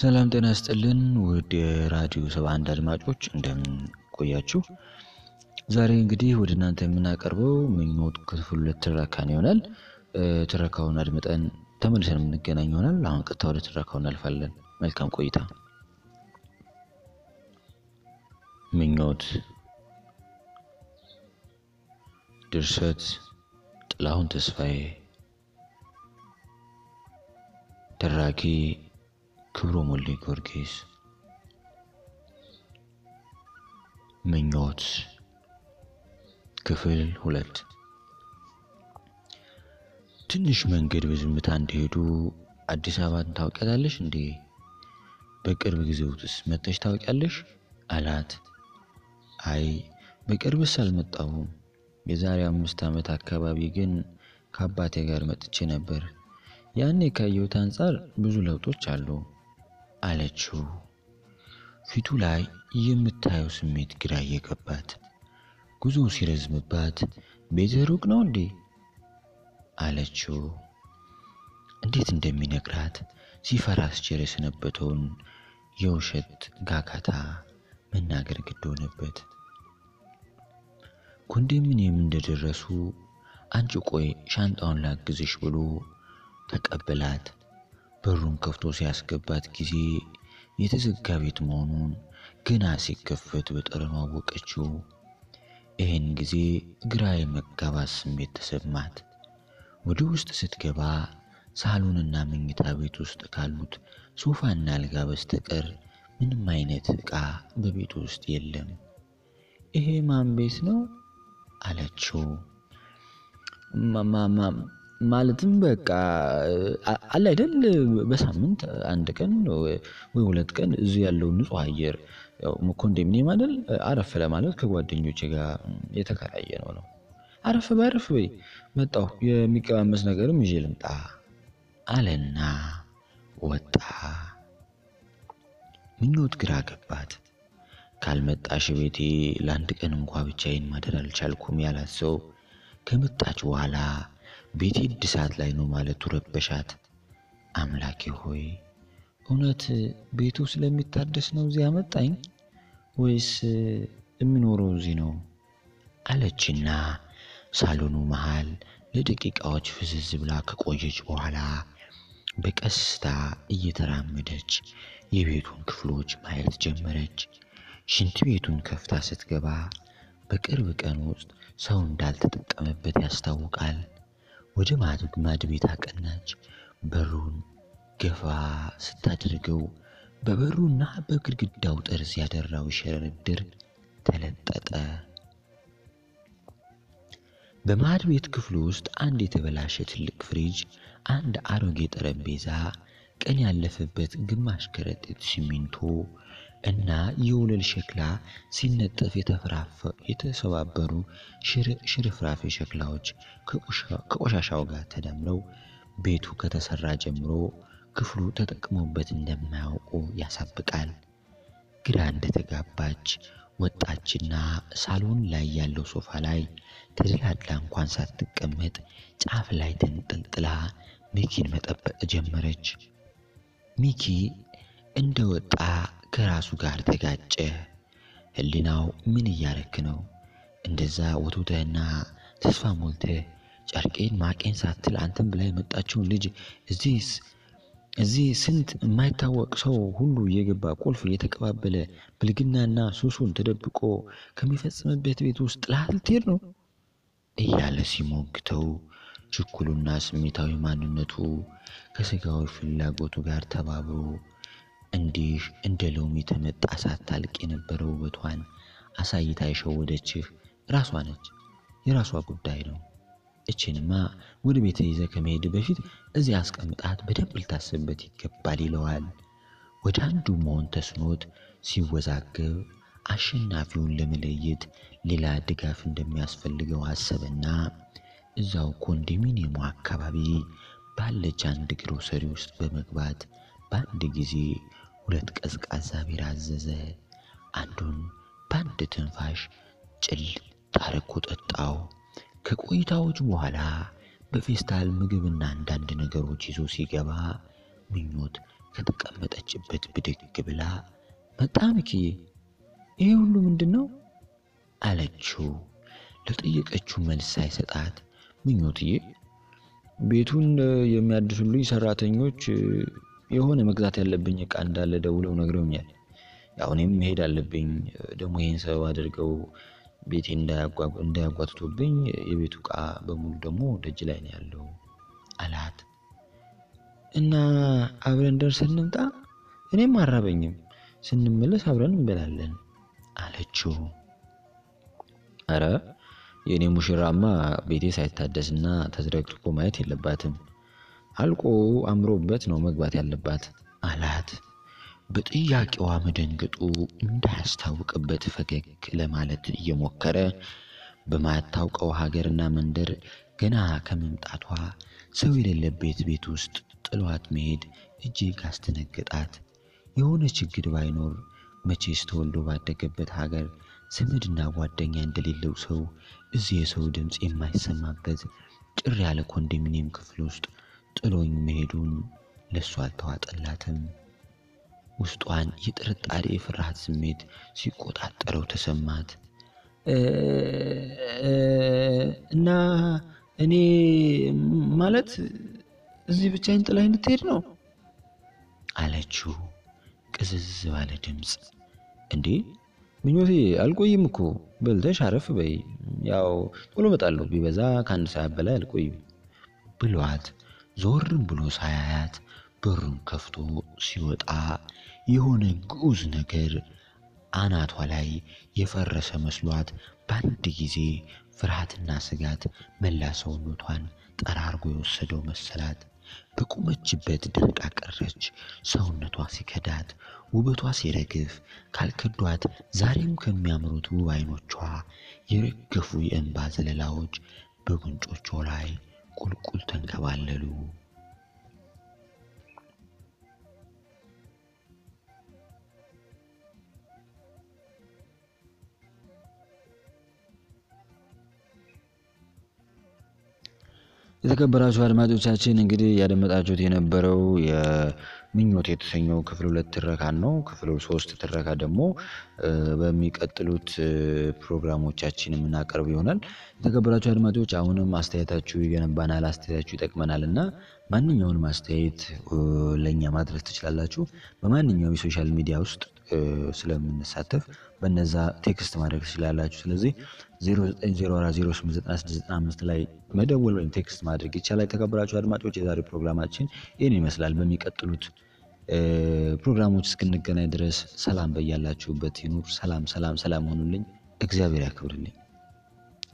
ሰላም ጤና ይስጥልን ውድ የራዲዮ ሰባ አንድ አድማጮች እንደምን ቆያችሁ? ዛሬ እንግዲህ ወደ እናንተ የምናቀርበው ምኞት ክፍል ሁለት ትረካን ይሆናል። ትረካውን አድምጠን ተመልሰን የምንገናኝ ይሆናል። አሁን ቀጥታ ወደ ትረካው እናልፋለን። መልካም ቆይታ። ምኞት ድርሰት ጥላሁን ተስፋዬ ተራኪ ክብሮም ወልደ ጊዮርጊስ ምኞት ክፍል ሁለት ትንሽ መንገድ በዝምታ እንደሄዱ አዲስ አበባን ታውቂያታለሽ እንዴ? በቅርብ ጊዜ ውስጥ መጥተሽ ታውቂያለሽ? አላት። አይ በቅርብስ አልመጣሁም። የዛሬ አምስት ዓመት አካባቢ ግን ከአባቴ ጋር መጥቼ ነበር። ያኔ ካየሁት አንጻር ብዙ ለውጦች አሉ አለችው። ፊቱ ላይ የምታየው ስሜት ግራ እየገባት ጉዞ ሲረዝምባት ቤትህ ሩቅ ነው እንዴ አለችው። እንዴት እንደሚነግራት ሲፈራ አስቸር የሰነበተውን የውሸት ጋጋታ መናገር ግድ ሆነበት። ኮንዶሚኒየም እንደደረሱ አንቺ ቆይ ሻንጣውን ላግዝሽ ብሎ ተቀበላት። በሩን ከፍቶ ሲያስገባት ጊዜ የተዘጋ ቤት መሆኑን ገና ሲከፈት በጠረኗ አወቀችው። ይህን ጊዜ ግራ የመጋባት ስሜት ተሰማት። ወደ ውስጥ ስትገባ ሳሎንና መኝታ ቤት ውስጥ ካሉት ሶፋና አልጋ በስተቀር ምንም አይነት ዕቃ በቤቱ ውስጥ የለም። ይሄ ማን ቤት ነው አለችው። ማለትም በቃ አለ አይደል በሳምንት አንድ ቀን ወይ ሁለት ቀን እዚህ ያለው ንጹህ አየር ኮንዶሚኒየም አይደል አረፍ ለማለት ከጓደኞቼ ጋር የተከራየ ነው ነው። አረፍ አረፍ በይ መጣሁ፣ የሚቀማመስ ነገርም ይዤ ልምጣ አለና ወጣ። ምኞት ግራ ገባት። ካልመጣሽ ቤቴ ለአንድ ቀን እንኳ ብቻዬን ማደር አልቻልኩም ያላት ሰው ከመጣች በኋላ ቤቴ እድሳት ላይ ነው ማለቱ ረበሻት። አምላኬ ሆይ እውነት ቤቱ ስለሚታደስ ነው እዚህ ያመጣኝ ወይስ የምኖረው እዚህ ነው አለችና ሳሎኑ መሃል ለደቂቃዎች ፍዝዝ ብላ ከቆየች በኋላ በቀስታ እየተራመደች የቤቱን ክፍሎች ማየት ጀመረች። ሽንት ቤቱን ከፍታ ስትገባ በቅርብ ቀን ውስጥ ሰው እንዳልተጠቀመበት ያስታውቃል። ወደ ማድ ቤት አቀናች። በሩን ገፋ ስታደርገው በበሩና በግድግዳው ጠርዝ ያደራው ሸረሪት ተለጠጠ። በማድ ቤት ክፍሉ ውስጥ አንድ የተበላሸ ትልቅ ፍሪጅ፣ አንድ አሮጌ ጠረጴዛ፣ ቀን ያለፈበት ግማሽ ከረጢት ሲሚንቶ እና የወለል ሸክላ ሲነጠፍ የተሰባበሩ ሽርፍራፊ ሸክላዎች ከቆሻሻው ጋር ተደምረው ቤቱ ከተሰራ ጀምሮ ክፍሉ ተጠቅሞበት እንደማያውቁ ያሳብቃል። ግራ እንደተጋባች ወጣችና ሳሎን ላይ ያለው ሶፋ ላይ ተደላድላ እንኳን ሳትቀመጥ ጫፍ ላይ ተንጠልጥላ ሚኪን መጠበቅ ጀመረች። ሚኪ እንደወጣ ከራሱ ጋር ተጋጨ። ሕሊናው ምን እያረክ ነው? እንደዛ ወቶተህና ተስፋ ሞልተህ ጨርቄን ማቄን ሳትል አንተም ብላ የመጣችውን ልጅ እዚህ ስንት የማይታወቅ ሰው ሁሉ እየገባ ቁልፍ እየተቀባበለ ብልግናና ሱሱን ተደብቆ ከሚፈጽምበት ቤት ውስጥ ጥላት ልትሄድ ነው እያለ ሲሞግተው ችኩሉና ስሜታዊ ማንነቱ ከስጋዊ ፍላጎቱ ጋር ተባብሮ እንዲህ እንደ ሎሚ ተመጣ ሳታልቅ የነበረው ውበቷን አሳይታ የሸወደችህ ራሷ ነች። የራሷ ጉዳይ ነው። እችንማ ወደ ቤት ይዘህ ከመሄድ በፊት እዚህ አስቀምጣት በደንብ ልታስብበት ይገባል ይለዋል። ወደ አንዱ መሆን ተስኖት ሲወዛገብ አሸናፊውን ለመለየት ሌላ ድጋፍ እንደሚያስፈልገው አሰበና እዛው ኮንዶሚኒየሙ አካባቢ ባለች አንድ ግሮሰሪ ውስጥ በመግባት በአንድ ጊዜ ሁለት ቀዝቃዛ ቢራ አዘዘ። አንዱን በአንድ ትንፋሽ ጭልጥ አርጎ ጠጣው። ከቆይታዎች በኋላ በፌስታል ምግብና አንዳንድ ነገሮች ይዞ ሲገባ ምኞት ከተቀመጠችበት ብድግ ብላ መጣ ሚኪዬ፣ ይሄ ሁሉ ምንድን ነው አለችው። ለጠየቀችው መልስ ሳይሰጣት ምኞትዬ ቤቱን የሚያድሱልኝ ሰራተኞች የሆነ መግዛት ያለብኝ እቃ እንዳለ ደውለው ነግረውኛል። ያው እኔም መሄድ አለብኝ። ደግሞ ይህን ሰበብ አድርገው ቤቴ እንዳያጓትቶብኝ የቤቱ እቃ በሙሉ ደግሞ ደጅ ላይ ነው ያለው አላት። እና አብረን ደርሰን እንምጣ፣ እኔም አራበኝም፣ ስንመለስ አብረን እንበላለን አለችው። አረ የእኔ ሙሽራማ ቤቴ ሳይታደስና ተዝረክርኮ ማየት የለባትም አልቆ አምሮበት ነው መግባት ያለባት አላት። በጥያቄዋ መደንገጡ እንዳያስታውቅበት ፈገግ ለማለት እየሞከረ በማታውቀው ሀገርና መንደር ገና ከመምጣቷ ሰው የሌለበት ቤት ውስጥ ጥሏት መሄድ እጅግ አስደነገጣት። የሆነ ችግር ባይኖር መቼስ ተወልዶ ባደገበት ሀገር ዘመድና ጓደኛ እንደሌለው ሰው እዚህ የሰው ድምፅ የማይሰማበት ጭር ያለ ኮንዶሚኒየም ክፍል ውስጥ ጥሎኝ መሄዱን ለእሷ አልተዋጠላትም። ውስጧን የጥርጣሬ የፍርሃት ስሜት ሲቆጣጠረው ተሰማት። እና እኔ ማለት እዚህ ብቻዬን ጥላኝ ልትሄድ ነው አለችው ቅዝዝ ባለ ድምፅ። እንዴ ምኞቴ አልቆይም እኮ በልተሽ አረፍ በይ፣ ያው ቶሎ እመጣለሁ፣ ቢበዛ ከአንድ ሰዓት በላይ አልቆይም ብሏት ዞርም ብሎ ሳያያት በሩን ከፍቶ ሲወጣ የሆነ ግዑዝ ነገር አናቷ ላይ የፈረሰ መስሏት በአንድ ጊዜ ፍርሃትና ስጋት መላ ሰውነቷን ጠራርጎ የወሰደው መሰላት። በቆመችበት ደርቃ ቀረች። ሰውነቷ ሲከዳት፣ ውበቷ ሲረግፍ፣ ካልከዷት ዛሬም ከሚያምሩት ውብ አይኖቿ የረገፉ የእንባ ዘለላዎች በጉንጮቿ ላይ ቁልቁል ተንከባለሉ። የተከበራችሁ አድማጮቻችን እንግዲህ ያደመጣችሁት የነበረው የምኞት የተሰኘው ክፍል ሁለት ትረካን ነው። ክፍል ሶስት ትረካ ደግሞ በሚቀጥሉት ፕሮግራሞቻችን የምናቀርብ ይሆናል። የተከበራችሁ አድማጮች አሁንም አስተያየታችሁ ይገነባናል፣ አስተያየታችሁ ይጠቅመናል እና ማንኛውንም አስተያየት ለእኛ ማድረስ ትችላላችሁ። በማንኛውም የ social media ውስጥ ስለምንሳተፍ በነዛ text ማድረግ ትችላላችሁ። ስለዚህ 0904089695 ላይ መደወል ወይም text ማድረግ ይቻላል። የተከበራችሁ አድማጮች የዛሬ ፕሮግራማችን ይህን ይመስላል። በሚቀጥሉት ፕሮግራሞች እስክንገናኝ ድረስ ሰላም በያላችሁበት ይኑር። ሰላም ሰላም ሰላም ሆኑልኝ። እግዚአብሔር ያክብርልኝ።